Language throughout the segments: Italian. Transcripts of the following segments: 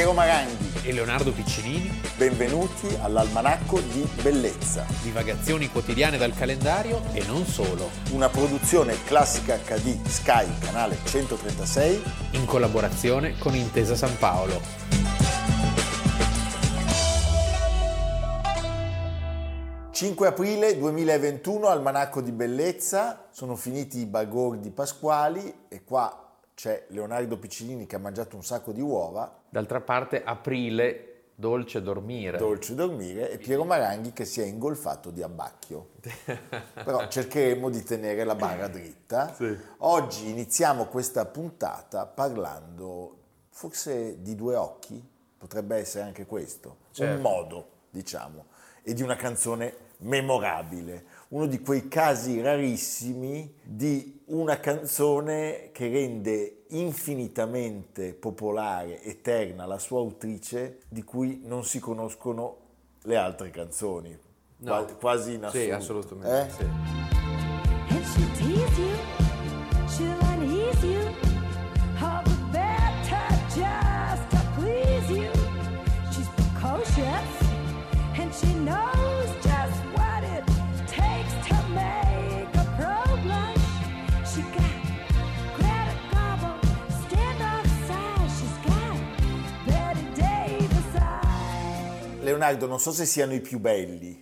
Piero Maranghi e Leonardo Piccinini. Benvenuti all'Almanacco di Bellezza. Divagazioni quotidiane dal calendario e non solo. Una produzione classica HD Sky, canale 136. In collaborazione con Intesa San Paolo. 5 aprile 2021, Almanacco di Bellezza, sono finiti i bagordi pasquali e qua c'è Leonardo Piccinini che ha mangiato un sacco di uova. D'altra parte aprile, dolce dormire. Dolce dormire e Piero Maranghi che si è ingolfato di abbacchio. Però cercheremo di tenere la barra dritta. Sì. Oggi iniziamo questa puntata parlando forse di due occhi, potrebbe essere anche questo, Certo. un modo, diciamo, e di una canzone memorabile, uno di quei casi rarissimi di una canzone che rende infinitamente popolare, eterna la sua autrice, di cui non si conoscono le altre canzoni, No. Qua- quasi in assoluto. Sì, assolutamente. Eh? sì. Leonardo, non so se siano i più belli,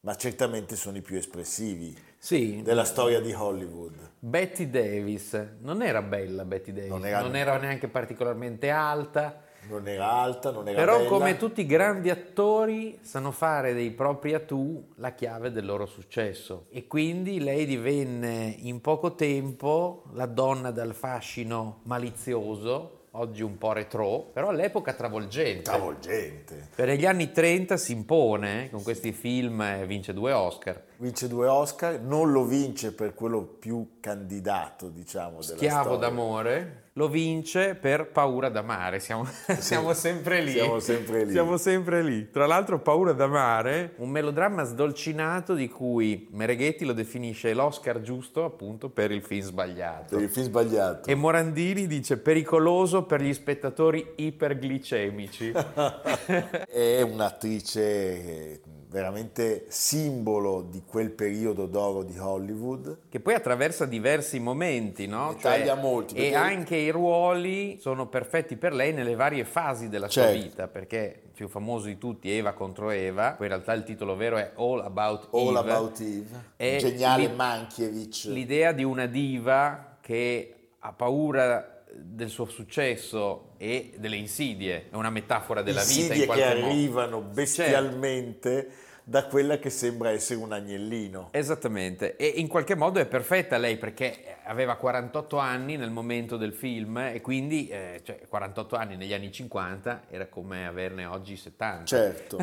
ma certamente sono i più espressivi Sì, della storia di Hollywood. Betty Davis, non era bella Betty Davis, Non non era- era, neanche particolarmente alta, Non era alta, non era però bella. come tutti i grandi attori sanno fare dei propri attu la chiave del loro successo e quindi lei divenne in poco tempo la donna dal fascino malizioso, oggi un po' retro, però all'epoca travolgente. travolgente. Per negli anni 30 si impone eh, con questi film e vince due Oscar. Vince due Oscar, non lo vince per quello più candidato, diciamo, della Schiavo storia. d'amore lo vince per paura d'amare. Siamo, siamo sempre lì. Siamo sempre lì. Siamo sempre lì. Tra l'altro, paura d'amare, un melodramma sdolcinato di cui Mereghetti lo definisce l'Oscar giusto appunto per il film sbagliato. Per il film sbagliato. E Morandini dice pericoloso per gli spettatori iperglicemici. È un'attrice eh, veramente simbolo di quel periodo d'oro di Hollywood. che poi attraversa diversi momenti, no? Ne taglia molti, E anche i ruoli sono perfetti per lei nelle varie fasi della sua Certo. vita, perché il più famoso di tutti, Eva contro Eva, poi in realtà il titolo vero è All About All Eve. About Eve. È Geniale l'i- Mankiewicz. L'idea di una diva che ha paura del suo successo e delle insidie, è una metafora della vita Insidie in qualche che modo. arrivano Certo. bestialmente da quella che sembra essere un agnellino. Esattamente, e in qualche modo è perfetta lei perché aveva 48 anni nel momento del film e quindi eh, cioè, 48 anni negli anni 50 era come averne oggi 70. Certo.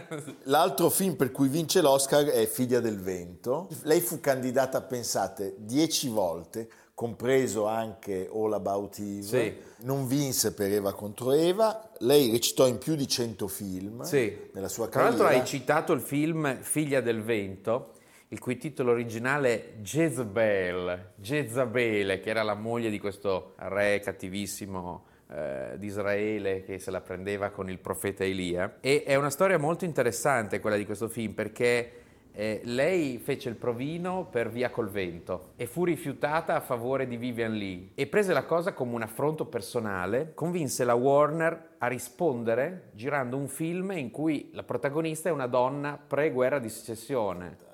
L'altro film per cui vince l'Oscar è Figlia del vento. Lei fu candidata, pensate, dieci volte, compreso anche All About Eve. Sì. Non vinse per Eva contro Eva. Lei recitò in più di 100 film Sì. nella sua Tra carriera. l'altro hai citato il film Figlia del vento, il cui titolo originale è Jezebel, Jezabele, che era la moglie di questo re cattivissimo eh, di Israele che se la prendeva con il profeta Elia. E è una storia molto interessante quella di questo film perché eh, lei fece il provino per Via col vento e fu rifiutata a favore di Vivian Lee e prese la cosa come un affronto personale, convinse la Warner a rispondere girando un film in cui la protagonista è una donna pre-guerra di secessione.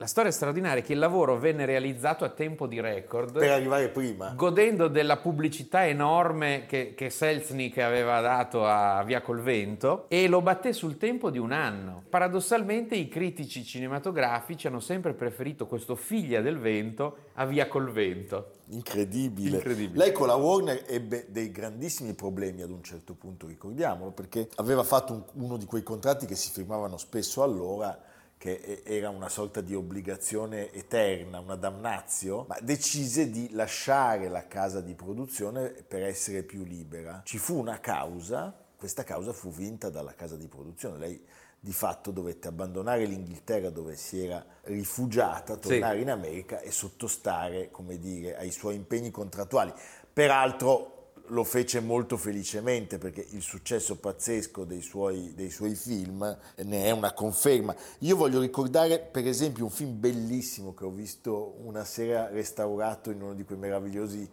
La storia straordinaria è che il lavoro venne realizzato a tempo di record Per arrivare prima. godendo della pubblicità enorme che, che Selznick aveva dato a Via col Vento e lo batté sul tempo di un anno. Paradossalmente i critici cinematografici hanno sempre preferito questo Figlia del Vento a Via col Vento. Incredibile. Incredibile. Lei con la Warner ebbe dei grandissimi problemi ad un certo punto, ricordiamolo, perché aveva fatto un- uno di quei contratti che si firmavano spesso allora che era una sorta di obbligazione eterna, una damnazio, ma decise di lasciare la casa di produzione per essere più libera. Ci fu una causa, questa causa fu vinta dalla casa di produzione. Lei di fatto dovette abbandonare l'Inghilterra dove si era rifugiata, tornare in America e sottostare, come dire, ai suoi impegni contrattuali. Peraltro lo fece molto felicemente perché il successo pazzesco dei suoi, dei suoi film ne è una conferma. Io voglio ricordare per esempio un film bellissimo che ho visto una sera restaurato in uno di quei meravigliosi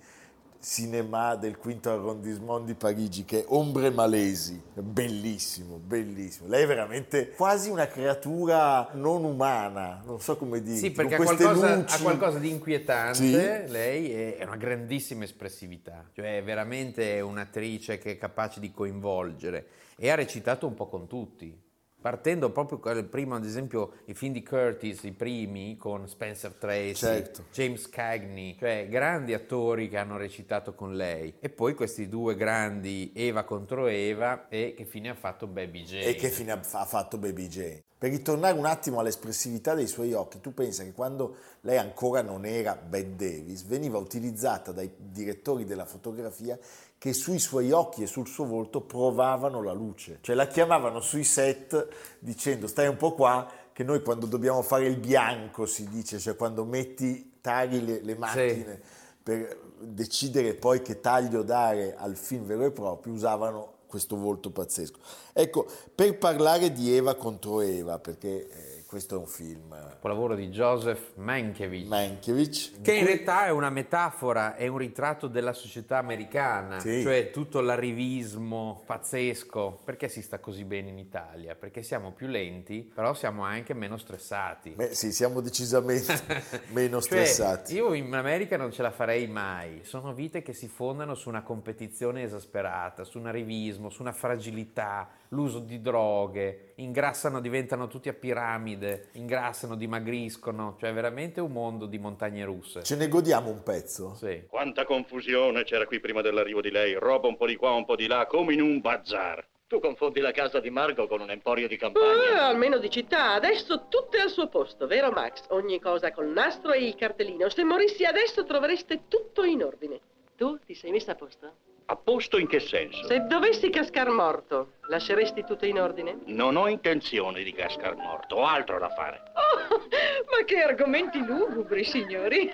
cinema del quinto arrondissement di Parigi che è Ombre Malesi, bellissimo, bellissimo. Lei è veramente quasi una creatura non umana, non so come dire. Sì, perché ha qualcosa, luci. ha qualcosa di inquietante, Sì. lei è, è una grandissima espressività, cioè è veramente un'attrice che è capace di coinvolgere e ha recitato un po' con tutti. Partendo proprio dal primo, ad esempio, i film di Curtis, i primi, con Spencer Tracy, Certo. James Cagney, cioè grandi attori che hanno recitato con lei. E poi questi due grandi, Eva contro Eva, e che fine ha fatto Baby Jane. E che fine ha fatto Baby Jane? Per ritornare un attimo all'espressività dei suoi occhi, tu pensa che quando lei ancora non era Bette Davis, veniva utilizzata dai direttori della fotografia che sui suoi occhi e sul suo volto provavano la luce. Cioè la chiamavano sui set dicendo stai un po' qua, che noi quando dobbiamo fare il bianco, si dice, cioè quando metti, tagli le, le macchine per decidere poi che taglio dare al film vero e proprio, usavano questo volto pazzesco. Ecco, per parlare di Eva contro Eva, perché eh, questo è un film Capolavoro di Joseph Mankiewicz. Mankiewicz, Che in realtà è una metafora, è un ritratto della società americana, Sì. cioè tutto l'arrivismo pazzesco. Perché si sta così bene in Italia? Perché siamo più lenti, però siamo anche meno stressati. Beh, sì, siamo decisamente meno Cioè, stressati. io in America non ce la farei mai. Sono vite che si fondano su una competizione esasperata, su un arrivismo, su una fragilità, l'uso di droghe, ingrassano, diventano tutti a piramide, ingrassano, dimagriscono, cioè è veramente un mondo di montagne russe. Ce ne godiamo un pezzo? Sì. Quanta confusione c'era qui prima dell'arrivo di lei, roba un po' di qua, un po' di là, come in un bazar. Tu confondi la casa di Margot con un emporio di campagna. almeno di città. Adesso tutto è al suo posto, vero Max? Ogni cosa col nastro e il cartellino. Se morissi adesso trovereste tutto in ordine. Tu ti sei messa a posto? A posto in che senso? Se dovessi cascar morto, lasceresti tutto in ordine? Non ho intenzione di cascar morto, ho altro da fare. Oh, ma che argomenti lugubri, signori!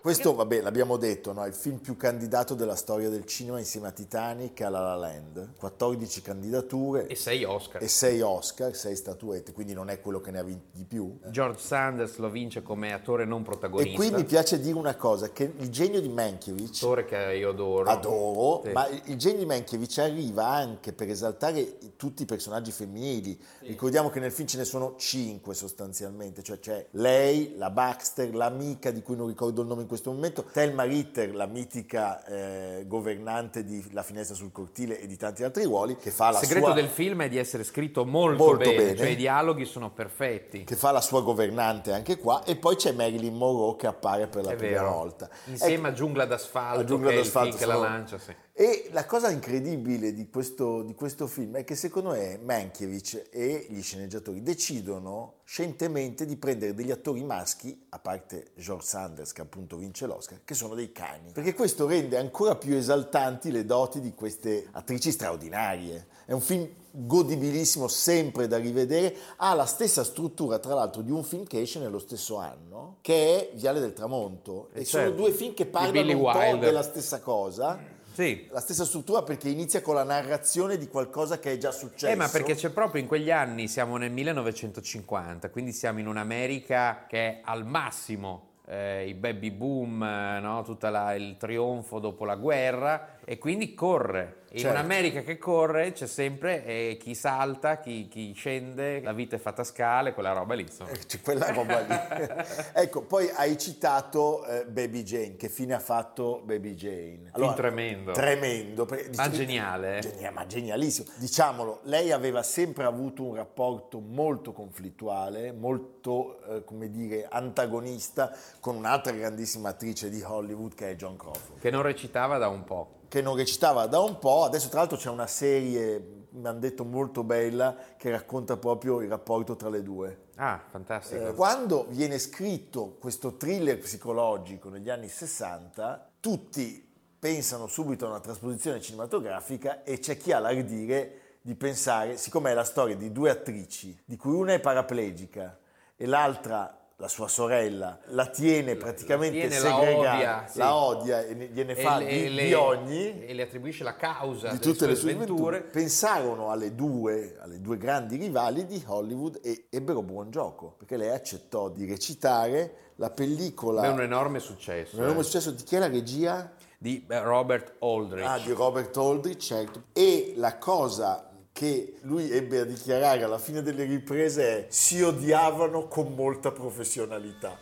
Questo, vabbè, l'abbiamo detto, no? è il film più candidato della storia del cinema insieme a Titanic e a La La Land. 14 candidature E sei Oscar. e 6 Oscar, 6 statuette, quindi non è quello che ne ha vinti di più. George Sanders lo vince come attore non protagonista. E qui mi piace dire una cosa, che il genio di Mankiewicz, attore che io adoro. adoro, Sì. ma il genio di Mankiewicz arriva anche per esaltare tutti i personaggi femminili. Ricordiamo che nel film ce ne sono 5 sostanzialmente, cioè c'è lei, la Baxter, l'amica di cui non ricordo il nome questo momento, Thelma Ritter, la mitica eh, governante di La finestra sul cortile e di tanti altri ruoli, che fa Il la segreto sua... del film è di essere scritto molto, Molto bene, bene. cioè i dialoghi sono perfetti. che fa la sua governante anche qua e poi c'è Marilyn Monroe che appare per la È prima vero. volta. Insieme Ecco, a Giungla d'asfalto, a Giungla il d'asfalto che la lancia, sì. E la cosa incredibile di questo, di questo film è che secondo me Mankiewicz e gli sceneggiatori decidono scientemente di prendere degli attori maschi, a parte George Sanders che appunto vince l'Oscar, che sono dei cani. Perché questo rende ancora più esaltanti le doti di queste attrici straordinarie. È un film godibilissimo, sempre da rivedere, ha la stessa struttura tra l'altro di un film che esce nello stesso anno, che è Viale del Tramonto. E Eh, sono certo. due film che parlano un po' della stessa cosa. Sì. La stessa struttura perché inizia con la narrazione di qualcosa che è già successo. Eh, ma perché c'è proprio in quegli anni, siamo nel 1950, quindi siamo in un'America che è al massimo, eh, i baby boom, eh, no? tutto il trionfo dopo la guerra, e quindi corre. In Certo. un'America che corre c'è sempre eh, chi salta, chi, chi scende, la vita è fatta a scale, quella roba lì. insomma. Eh, quella roba lì. ecco, poi hai citato eh, Baby Jane. Che fine ha fatto Baby Jane? tremendo. Tremendo. perché- Ma geniale, eh? Genia- ma genialissimo. Diciamolo, lei aveva sempre avuto un rapporto molto conflittuale, molto, eh, come dire, antagonista con un'altra grandissima attrice di Hollywood che è John Crawford. Che non recitava da un po'. Che non recitava da un po', adesso tra l'altro c'è una serie, mi hanno detto molto bella, che racconta proprio il rapporto tra le due. Ah, fantastico. Eh, Quando viene scritto questo thriller psicologico negli anni 60, tutti pensano subito a una trasposizione cinematografica e c'è chi ha l'ardire di pensare, siccome è la storia di due attrici, di cui una è paraplegica e l'altra la sua sorella, la tiene praticamente tiene, la segregata, odia, sì. la odia e ne- gliene fa e, di, le- di ogni, e le attribuisce la causa di tutte le sue avventure. Pensarono alle due, alle due grandi rivali di Hollywood e ebbero buon gioco, perché lei accettò di recitare la pellicola. È un enorme successo. un enorme eh, successo di chi è la regia? di eh, Robert Aldrich. Ah, di Robert Aldrich, certo. E la cosa che lui ebbe a dichiarare alla fine delle riprese è si odiavano con molta professionalità.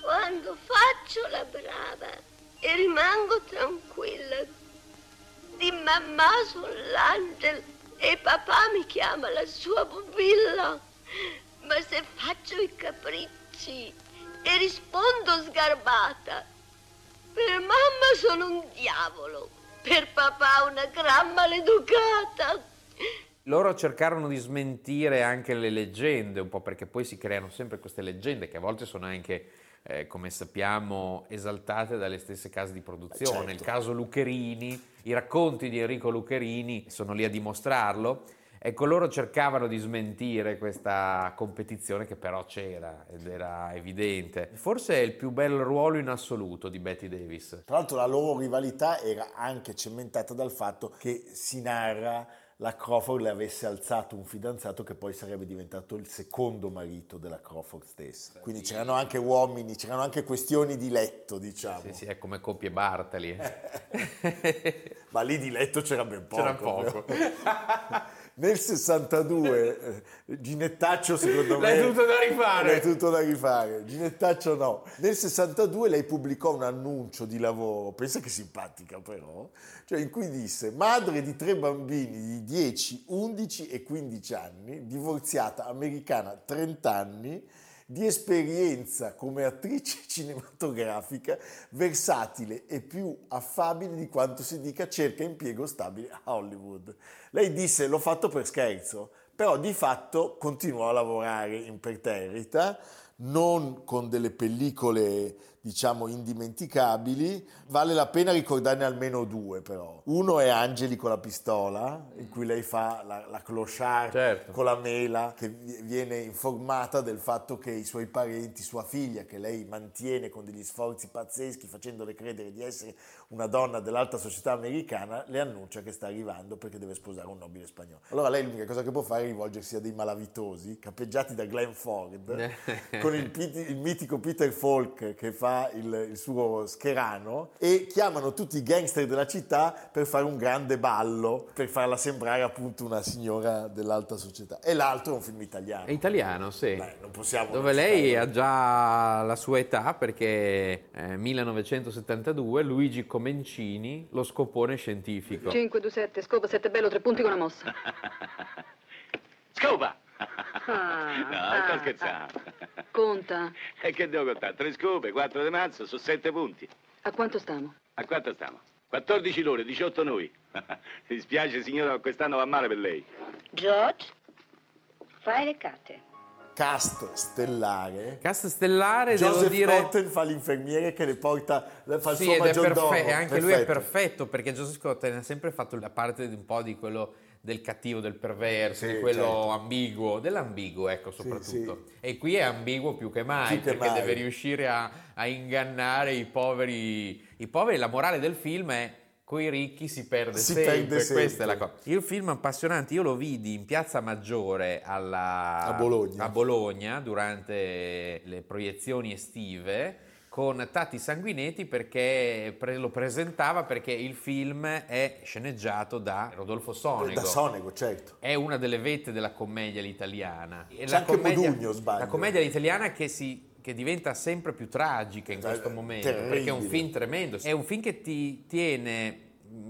Quando faccio la brava e rimango tranquilla, di mamma sull'angelo e papà mi chiama la sua pupilla. Ma se faccio i capricci e rispondo sgarbata, per mamma sono un diavolo, per papà una gran maleducata. Loro cercarono di smentire anche le leggende, un po' perché poi si creano sempre queste leggende che a volte sono anche, eh, come sappiamo, esaltate dalle stesse case di produzione. Certo. Il caso Lucherini, i racconti di Enrico Lucherini sono lì a dimostrarlo. Ecco, loro cercavano di smentire questa competizione che però c'era ed era evidente. Forse è il più bel ruolo in assoluto di Betty Davis. Tra l'altro la loro rivalità era anche cementata dal fatto che si narra la Crawford le avesse alzato un fidanzato che poi sarebbe diventato il secondo marito della Crawford stessa. Quindi c'erano anche uomini, c'erano anche questioni di letto, diciamo. Sì, sì, è come coppie Bartali. Ma lì di letto c'era ben poco. C'era poco. Nel 62 eh, Ginettaccio secondo me L'hai tutto da rifare. L'hai tutto da rifare Ginettaccio no Nel 62 lei pubblicò un annuncio di lavoro Pensa che simpatica però Cioè in cui disse Madre di tre bambini di 10, 11 e 15 anni Divorziata, americana, 30 anni di esperienza come attrice cinematografica, versatile e più affabile di quanto si dica cerca impiego stabile a Hollywood. Lei disse l'ho fatto per scherzo, però di fatto continuò a lavorare imperterrita, non con delle pellicole diciamo indimenticabili, vale la pena ricordarne almeno due però. Uno è Angeli con la pistola, in cui lei fa la, la clochard Certo. con la mela, che vi- viene informata del fatto che i suoi parenti, sua figlia, che lei mantiene con degli sforzi pazzeschi, facendole credere di essere una donna dell'alta società americana, le annuncia che sta arrivando perché deve sposare un nobile spagnolo. Allora lei l'unica cosa che può fare è rivolgersi a dei malavitosi, capeggiati da Glenn Ford, con il, il mitico Peter Falk che fa il, il suo scherano, e chiamano tutti i gangster della città per fare un grande ballo, per farla sembrare appunto una signora dell'alta società. E l'altro è un film italiano. È italiano, sì. Beh, non possiamo Dove lei ha già la sua età perché eh, 1972 Luigi Comencini, lo scopone scientifico. 5, 2, 7, scopa, 7 bello, 3 punti con una mossa. Scopa! Ah, no, ah, sto scherzando. Conta. E che devo contare? Tre scope, quattro di mazzo, su sette punti. A quanto stiamo? A quanto stiamo? 14 loro, 18 noi. Mi dispiace signora, ma quest'anno va male per lei. George, fai le carte. Cast stellare. Cast stellare, devo Joseph dire... Cotton fa l'infermiere che le porta, fa il Sì, suo ed è maggiordomo. perfetto, anche lui è Perfetto. perfetto perché Joseph Cotton ha sempre fatto la parte di un po' di quello del cattivo, del perverso, Sì, di quello certo. ambiguo, dell'ambiguo ecco soprattutto. sì. E qui è ambiguo più che mai Più che perché mai. deve riuscire a, a ingannare i poveri, i poveri. La morale del film è coi ricchi si perde Si sempre, perde sempre. questa è la cosa. Il film appassionante, io lo vidi in Piazza Maggiore alla- A Bologna. a Bologna durante le proiezioni estive con Tati Sanguinetti perché pre- lo presentava perché il film è sceneggiato da Rodolfo Sonego. Da Sonego, certo. È una delle vette della commedia all'italiana. C'è la anche commedia- Modugno, sbaglio. La commedia all'italiana che si che diventa sempre più tragica in questo momento terribile. perché è un film tremendo è un film che ti tiene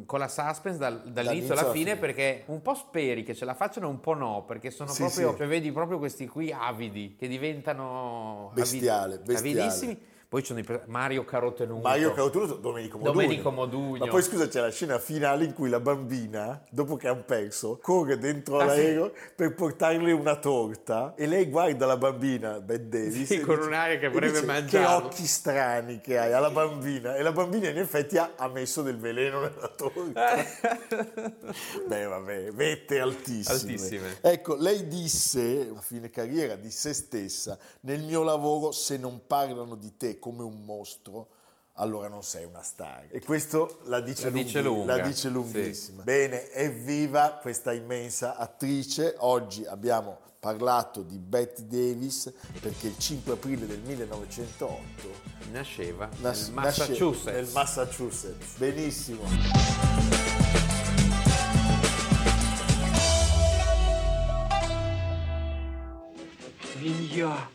con la suspense dal- dall'inizio Dall'inizio alla fine fine. perché un po' speri che ce la facciano un po' no perché sono Sì, proprio sì. cioè vedi proprio questi qui avidi che diventano Bestiale, bestiale. avidissimi Poi ci sono i Mario Carotenuto. Mario Cautuno, Domenico Modugno. Domenico Modugno. Ma poi scusa, c'è la scena finale in cui la bambina, dopo che hanno perso, corre dentro Ah, l'aereo per portarle una torta e lei guarda la bambina, Bette Davis, Sì, con dice- un'aria che vorrebbe dice, mangiarlo." Che occhi strani che hai alla bambina. E la bambina in effetti ha, ha messo del veleno nella torta. Beh, vabbè, vette altissime. Altissime. Ecco, lei disse, a fine carriera, di se stessa, nel mio lavoro se non parlano di te come un mostro, allora non sei una star. E questo la dice, La dice lunghi- lunga, la dice lunghissima. Bene, evviva questa immensa attrice. Oggi abbiamo parlato di Bette Davis perché il 5 aprile del 1908 Nasceva nas- nel nasce Massachusetts. nel Massachusetts. Benissimo. Vigna.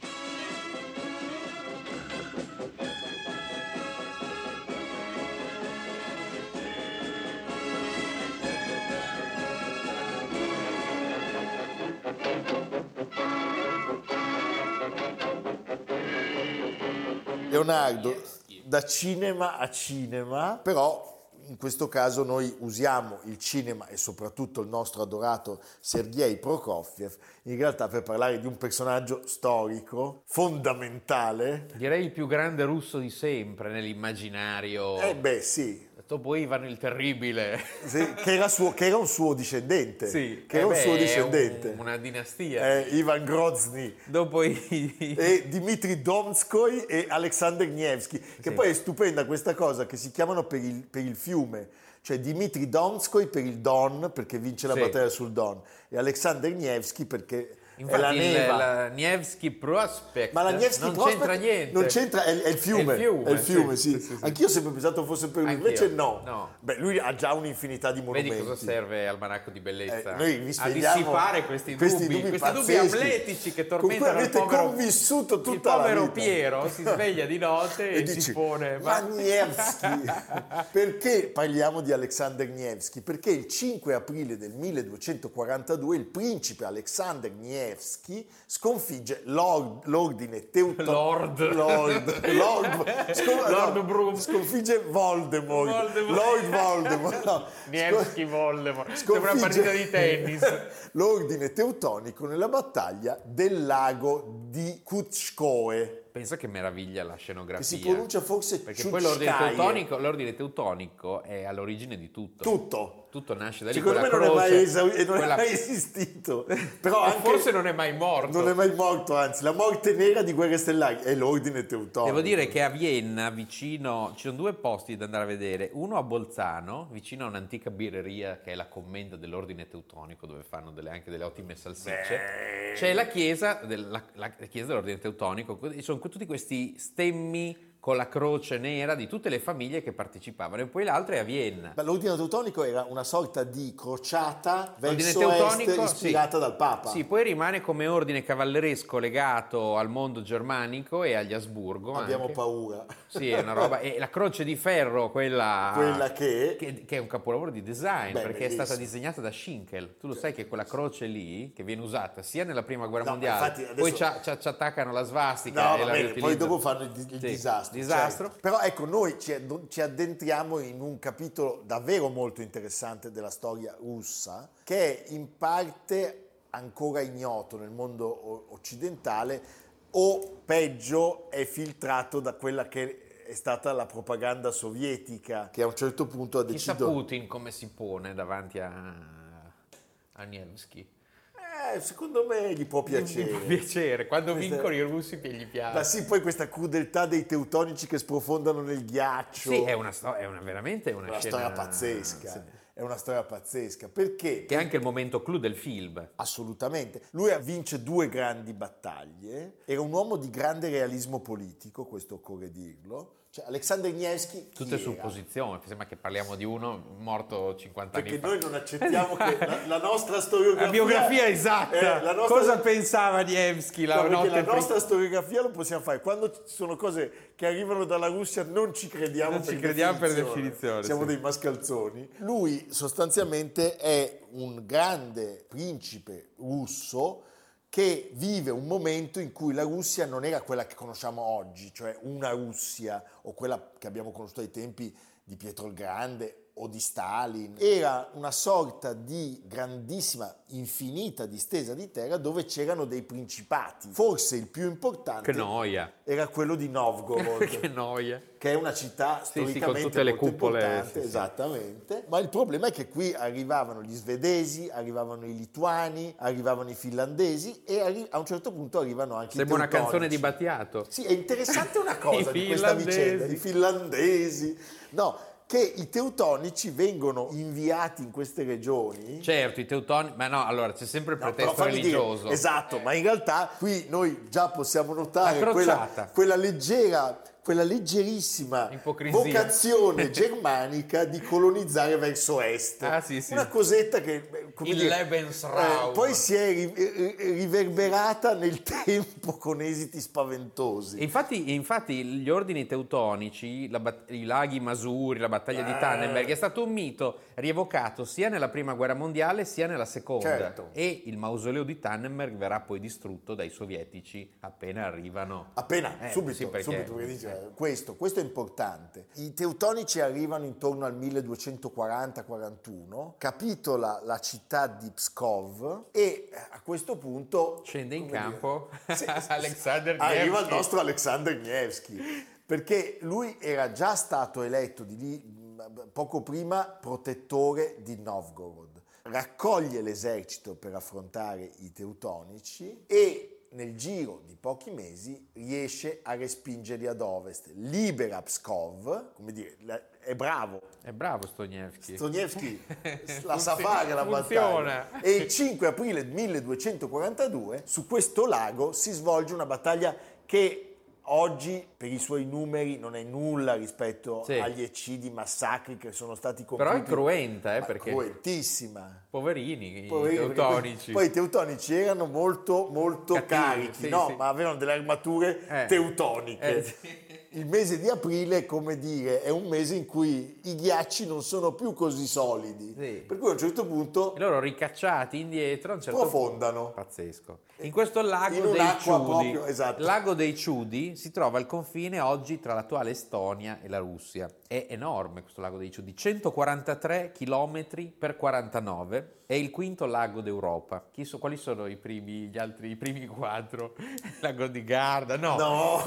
Leonardo, da cinema a cinema, però in questo caso noi usiamo il cinema e soprattutto il nostro adorato Sergei Prokofiev in realtà per parlare di un personaggio storico fondamentale. Direi il più grande russo di sempre nell'immaginario. Eh beh sì, Dopo Ivan il Terribile. sì, che, era suo- che era un suo discendente. Sì, che era un beh, suo è discendente. un- una dinastia. Eh, Ivan Grozny. Dopo i... e Dmitri Donskoy e Alexander Nevsky, che Sì. poi è stupenda questa cosa che si chiamano per il, per il fiume, cioè Dmitri Donskoy per il Don, perché vince la battaglia sul Don, e Alexander Nevsky perché la Infatti il, neva. la Nevsky Prospect Ma la Nevsky non Prospect c'entra niente. Non c'entra, è, è il fiume. È il fiume, è il fiume, sì, sì. sì, sì. Anch'io ho sempre pensato fosse per lui, Anch'io. invece no. No. Beh, lui ha già un'infinità di monumenti. Vedi cosa serve al manacco di bellezza? Eh, noi vi a dissipare questi dubbi, questi dubbi, pazzeschi amletici che con cui tormentano il povero, convissuto il tutta la povero. Piero si sveglia di notte e, e dici, si pone ma Nevsky perché parliamo di Alexander Nevsky? Perché il 5 aprile del 1242 il principe Alexander Nevsky sconfigge l'or- l'ordine teutonico Lord. Lord, Lord, scon- Lord no, sconfigge Voldemort, Voldemort. Lord Voldemort no. Nevsky Voldemort. Sembra una partita di tennis. l'ordine teutonico nella battaglia del lago di Kutskoe. Pensa che meraviglia la scenografia. Che si pronuncia forse perché poi l'ordine teutonico, l'ordine teutonico è all'origine di tutto. Tutto tutto nasce da lì Secondo me non è mai, croce, esauri- e non quella- è mai esistito. Però anche forse non è mai morto non è mai morto, anzi, la morte nera di Guerre Stellari è l'ordine teutonico. Devo dire che a Vienna, vicino, ci sono due posti da andare a vedere. Uno a Bolzano, vicino a un'antica birreria che è la commenda dell'ordine teutonico, dove fanno delle- anche delle ottime salsicce. C'è la chiesa, del- la- la- chiesa dell'ordine teutonico, sono tutti questi stemmi con la croce nera di tutte le famiglie che partecipavano. E poi l'altro è a Vienna. Ma l'ordine teutonico era una sorta di crociata verso est teutonico, ispirata sì. dal Papa. Sì, poi rimane come ordine cavalleresco legato al mondo germanico e agli Asburgo. Abbiamo anche. paura. Sì, è una roba. E la croce di ferro, quella, Quella che- che, che è un capolavoro di design, Beh, perché è stata bellissimo. disegnata da Schinkel. Tu lo sai che quella croce lì, che viene usata sia nella prima guerra No, mondiale, infatti adesso- poi ci, attaccano la svastica No, e la bene, poi dopo fanno il, il Sì, disastro. Disastro. certo. Però ecco, noi ci, ci addentriamo in un capitolo davvero molto interessante della storia russa, che è in parte ancora ignoto nel mondo occidentale o peggio è filtrato da quella che è stata la propaganda sovietica che a un certo punto ha Chissà deciso Putin come si pone davanti a, a Nevsky. Eh, secondo me gli può Mi fa piacere piacere, quando Questa- vincono i russi gli piace. ma sì poi questa crudeltà dei teutonici che sprofondano nel ghiaccio Sì, è una, sto- è una- veramente una, una scena storia pazzesca. sì. È una storia pazzesca perché Che è anche il momento clou del film. assolutamente lui vince due grandi battaglie, era un uomo di grande realismo politico, questo occorre dirlo. Cioè Alexander chi Tutte era? supposizioni, sembra che parliamo di uno morto 50 anni Perché fa. noi non accettiamo che la, la nostra storiografia La biografia esatta. eh, la nostra- Cosa pensava Nevsky la No, perché notte la prima? nostra storiografia lo possiamo fare quando ci sono cose che arrivano dalla Russia non ci crediamo Non ci per crediamo per definizione. definizione, siamo sì. dei mascalzoni lui sostanzialmente è un grande principe russo che vive un momento in cui la Russia non era quella che conosciamo oggi, cioè una Russia o quella che abbiamo conosciuto ai tempi di Pietro il Grande o di Stalin, era una sorta di grandissima, infinita distesa di terra dove c'erano dei principati. Forse il più importante Che noia. era quello di Novgorod, che noia. che è una città Sì, sì, con storicamente tutte le molto cupole, importante, sì, sì. esattamente. Ma il problema è che qui arrivavano gli svedesi, arrivavano i lituani, arrivavano i finlandesi e arri- a un certo punto arrivano anche Sembra i una canzone di. Battiato. Sì, è interessante una cosa di questa vicenda, i finlandesi. No, che i teutonici vengono inviati in queste regioni. Certo, i teutoni, ma no, allora c'è sempre il No, pretesto dire- religioso. esatto, ma in realtà qui noi già possiamo notare La quella, quella leggera, quella leggerissima Ipocrisia. vocazione germanica di colonizzare verso est. Ah, sì, sì. Una cosetta che eh, come Il dire, eh, poi si è ri- ri- riverberata nel tempo con esiti spaventosi. E Infatti, infatti gli ordini teutonici, bat- i laghi Masuri, la battaglia di Tannenberg è stato un mito rievocato sia nella prima guerra mondiale sia nella seconda. Certo. E il mausoleo di Tannenberg verrà poi distrutto dai sovietici appena arrivano. Appena, Eh, subito, sì, perché- subito, perché dice, questo, questo è importante. I teutonici arrivano intorno al 1240-41, capitola la città di Pskov e eh, a questo punto... Scende in campo dire, sì, Alexander Arriva il Nevsky. nostro Alexander Nevsky, perché lui era già stato eletto di lì, poco prima protettore di Novgorod. Raccoglie l'esercito per affrontare i teutonici e nel giro di pochi mesi riesce a respingerli ad ovest, libera Pskov, come dire, è bravo, È bravo Stonievski. Stonievski la sa fare la funziona. battaglia. E il 5 aprile 1242 su questo lago si svolge una battaglia che oggi per i suoi numeri non è nulla rispetto Sì. agli eccidi massacri che sono stati Però compiuti. è cruenta, eh, perché cruentissima. poverini, i Poi, teutonici. poi i teutonici erano molto molto Cattivi, carichi, sì, no? sì. ma avevano delle armature Eh. teutoniche. Eh, sì. Il mese di aprile, come dire, è un mese in cui i ghiacci non sono più così solidi. Sì. Per cui a un certo punto E loro ricacciati indietro a un certo profondano. punto- Pazzesco. In questo lago In dei Ciudi, proprio, esatto. lago dei Ciudi, si trova al confine oggi tra l'attuale Estonia e la Russia. È enorme questo lago dei Ciudi, 143 km per 49, è il quinto lago d'Europa. So- quali sono i primi, gli altri, i primi quattro? Il lago di Garda? No,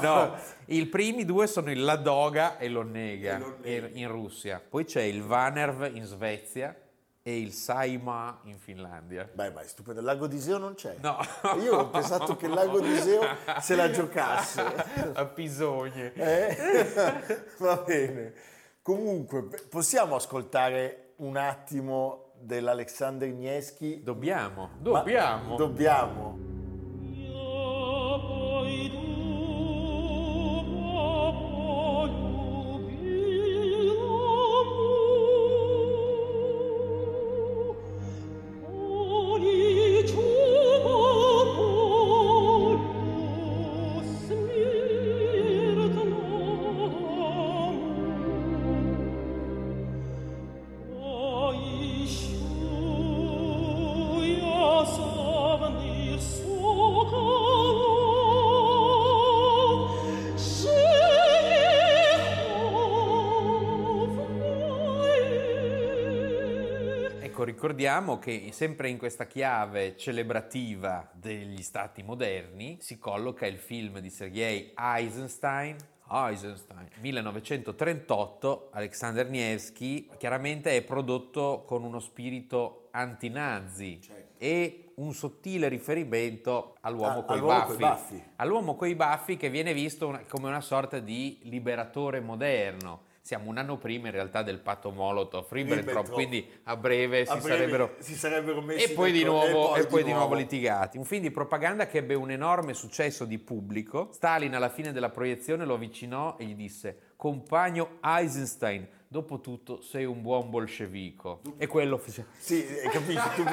No. I primi due sono il Ladoga e l'Onnega E l'Onnega. in, Russia. Poi c'è il Vanerv in Svezia e il Saimaa in Finlandia. Beh, ma è stupendo. Il lago di Iseo non c'è. No. Io ho pensato che il lago di Iseo se la giocasse. A Pisogne. Eh? Va bene. Comunque, possiamo ascoltare un attimo dell'Alexander Nieschi? Dobbiamo, dobbiamo. dobbiamo. Ricordiamo che sempre in questa chiave celebrativa degli stati moderni si colloca il film di Sergei Eisenstein. Eisenstein 1938, Alexander Nevsky chiaramente è prodotto con uno spirito antinazi e un sottile riferimento all'uomo Ah, coi all'uomo baffi. coi baffi. All'uomo coi baffi che viene visto una- come una sorta di liberatore moderno. Siamo un anno prima in realtà del patto Molotov-Ribbentrop, Ribbentrop. quindi a breve, A si, breve sarebbero... si sarebbero messi E poi, di nuovo, e poi di nuovo litigati. Un film di propaganda che ebbe un enorme successo di pubblico. Stalin alla fine della proiezione lo avvicinò e gli disse compagno Eisenstein, dopo tutto sei un buon bolscevico. E quello fece... Sì, eh, capisci? Tu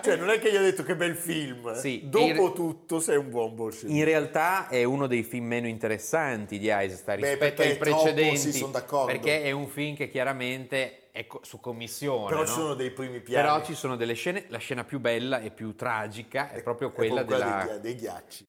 cioè, non è che gli ha detto che bel film. Sì, Dopo in- tutto sei un buon bolscevico. In realtà è uno dei film meno interessanti di Eisenstein Beh, rispetto perché ai è precedenti, sì, d'accordo. perché è un film che chiaramente Ecco, su commissione. Però no? ci sono dei primi piani. Però ci sono delle scene, la scena più bella e più tragica è proprio È quella della... dei, dei ghiacci.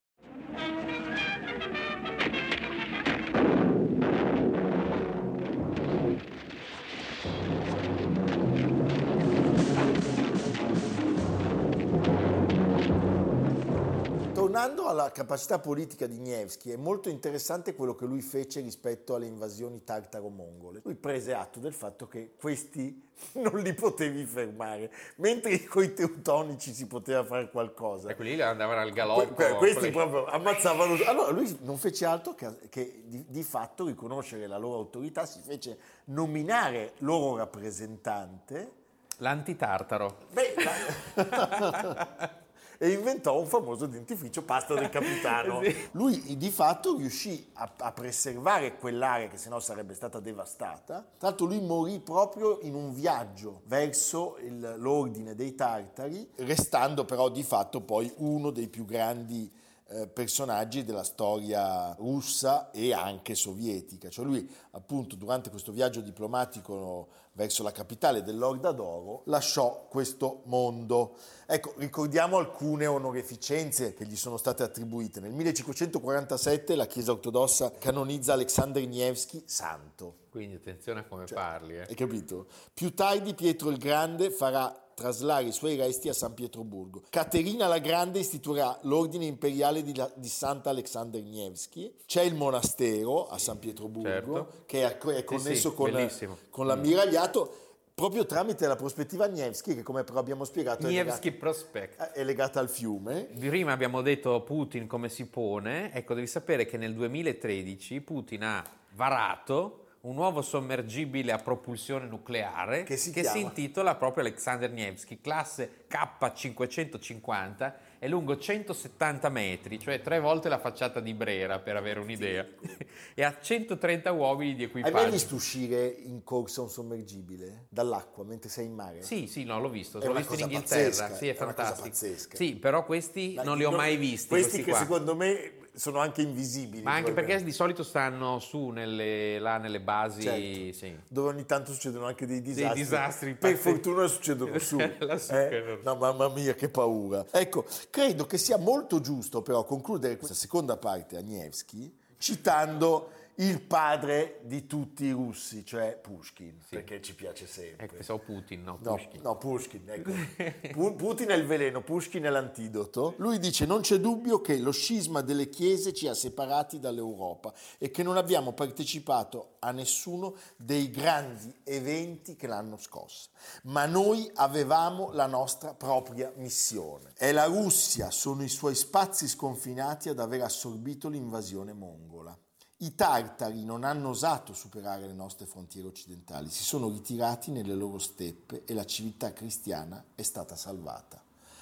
Tornando alla capacità politica di Nevsky, è molto interessante quello che lui fece rispetto alle invasioni tartaro-mongole. Lui prese atto del fatto che questi non li potevi fermare, mentre con i teutonici si poteva fare qualcosa. E quelli andavano al galoppo. Que- que- questi proprio ammazzavano. Allora lui non fece altro che, che di, di fatto riconoscere la loro autorità, si fece nominare loro rappresentante L'antitartaro. Beh, ma- e inventò un famoso dentifricio pasta del capitano. Sì. Lui di fatto riuscì a, a preservare quell'area che sennò sarebbe stata devastata. Tra l'altro lui morì proprio in un viaggio verso il- l'ordine dei tartari, restando però di fatto poi uno dei più grandi personaggi della storia russa e anche sovietica. Cioè lui appunto durante questo viaggio diplomatico verso la capitale dell'Orda d'Oro lasciò questo mondo. Ecco, ricordiamo alcune onoreficenze che gli sono state attribuite. Nel 1547 la Chiesa ortodossa canonizza Alexander Nevsky santo. Quindi attenzione a come parli. eh. Hai capito? Più tardi Pietro il Grande farà traslare i suoi resti a San Pietroburgo. Caterina la Grande istituirà l'ordine imperiale di, di Sant'Alexander Nevsky. C'è il monastero a San Pietroburgo Certo. che è, è connesso sì, con, bellissimo. con l'ammiragliato proprio tramite la prospettiva Nevsky che come però abbiamo spiegato è legata, Prospect. è legata al fiume. Prima abbiamo detto Putin come si pone, ecco devi sapere che nel 2013 Putin ha varato un nuovo sommergibile a propulsione nucleare Che si chiama? intitola proprio Alexander Nevsky, classe K550, è lungo 170 metri, cioè tre volte la facciata di Brera per avere un'idea, e ha 130 uomini di Hai mai equipaggio. visto uscire in corsa un sommergibile dall'acqua mentre sei in mare? Sì, sì, no, l'ho visto, È l'ho visto in Inghilterra, pazzesca, sì, è, è una cosa fantastico. pazzesca. Sì, però questi Dai, non li ho mai visti. Questi, questi che qua. secondo me sono anche invisibili. Ma anche perché di solito stanno su nelle, là nelle basi, Certo. sì. dove ogni tanto succedono anche dei disastri. disastri per fortuna succedono su. Eh? che non- No, mamma mia, che paura. Ecco, credo che sia molto giusto però concludere questa seconda parte a Nevsky citando il padre di tutti i russi, cioè Pushkin, perché ci piace sempre. Ecco, pensavo Putin, no, No, Pushkin. no, Pushkin, ecco. Pu- Putin è il veleno, Pushkin è l'antidoto. Lui dice non c'è dubbio che lo scisma delle chiese ci ha separati dall'Europa e che non abbiamo partecipato a nessuno dei grandi eventi che l'hanno scossa. Ma noi avevamo la nostra propria missione. È la Russia, sono i suoi spazi sconfinati ad aver assorbito l'invasione mongola. I tartari non hanno osato superare le nostre frontiere occidentali, si sono ritirati nelle loro steppe e la civiltà cristiana è stata salvata.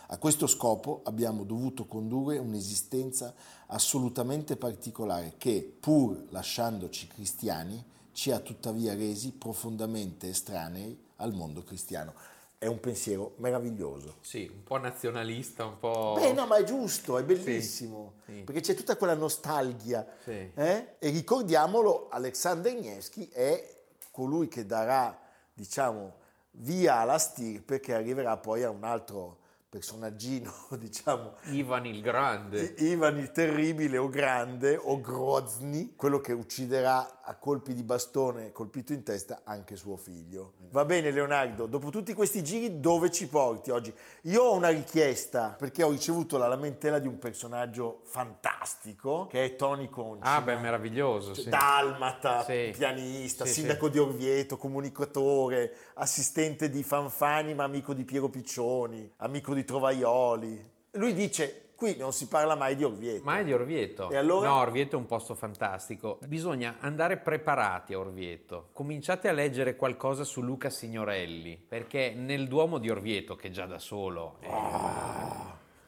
A questo scopo abbiamo dovuto condurre un'esistenza assolutamente particolare che, pur lasciandoci cristiani, ci ha tuttavia resi profondamente estranei al mondo cristiano. È un pensiero meraviglioso. Sì, un po' nazionalista, un po'... Beh, no, ma è giusto, è bellissimo, Sì, sì. perché c'è tutta quella nostalgia. Sì. eh? E ricordiamolo, Alexander Nevsky è colui che darà, diciamo, via alla stirpe che arriverà poi a un altro personaggino, diciamo, Ivan il Grande. Ivan il terribile o grande o Grozny, quello che ucciderà a colpi di bastone colpito in testa anche suo figlio. Va bene Leonardo, dopo tutti questi giri dove ci porti oggi? Io ho una richiesta perché ho ricevuto la lamentela di un personaggio fantastico che è Tony Conci. Ah, beh, meraviglioso, sì. Dalmata, Sì. pianista, Sì, sindaco di Orvieto, comunicatore, assistente di Fanfani ma amico di Piero Piccioni, amico di Trovaioli. Lui dice, qui non si parla mai di Orvieto. Mai di Orvieto. E allora? No, Orvieto è un posto fantastico. Bisogna andare preparati a Orvieto. Cominciate a leggere qualcosa su Luca Signorelli, perché nel Duomo di Orvieto, che già da solo è-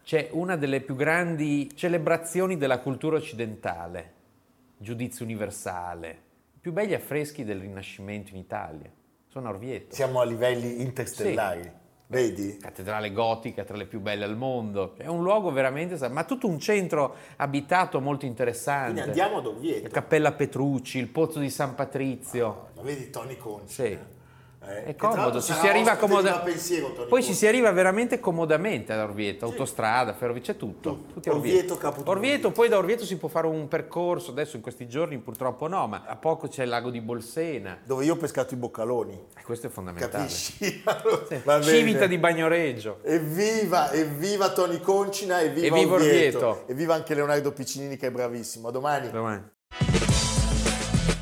c'è una delle più grandi celebrazioni della cultura occidentale, giudizio universale, i più belli affreschi del Rinascimento in Italia. Sono a Orvieto. Siamo a livelli interstellari, vedi? cattedrale gotica tra le più belle al mondo. È un luogo veramente, ma tutto un centro abitato molto interessante. Quindi andiamo ad Orvieto. La Cappella Petrucci, il pozzo di San Patrizio. Ma vedi Tony Conci? Sì. eh? Eh, È comodo, ci si arriva comoda- pensiero, Poi ci Conte. si arriva veramente comodamente ad Orvieto, autostrada, ferrovia, c'è tutto. Tutti a Orvieto, Capotondo. Orvieto, poi da Orvieto si può fare un percorso, adesso in questi giorni purtroppo no, ma a poco c'è il lago di Bolsena. Dove io ho pescato i boccaloni. E questo è fondamentale. Capisci? Bene. Civita di Bagnoreggio. Evviva, evviva Tony Concina, evviva, Evviva Orvieto. Orvieto. Evviva anche Leonardo Piccinini che è bravissimo. A domani. Domani.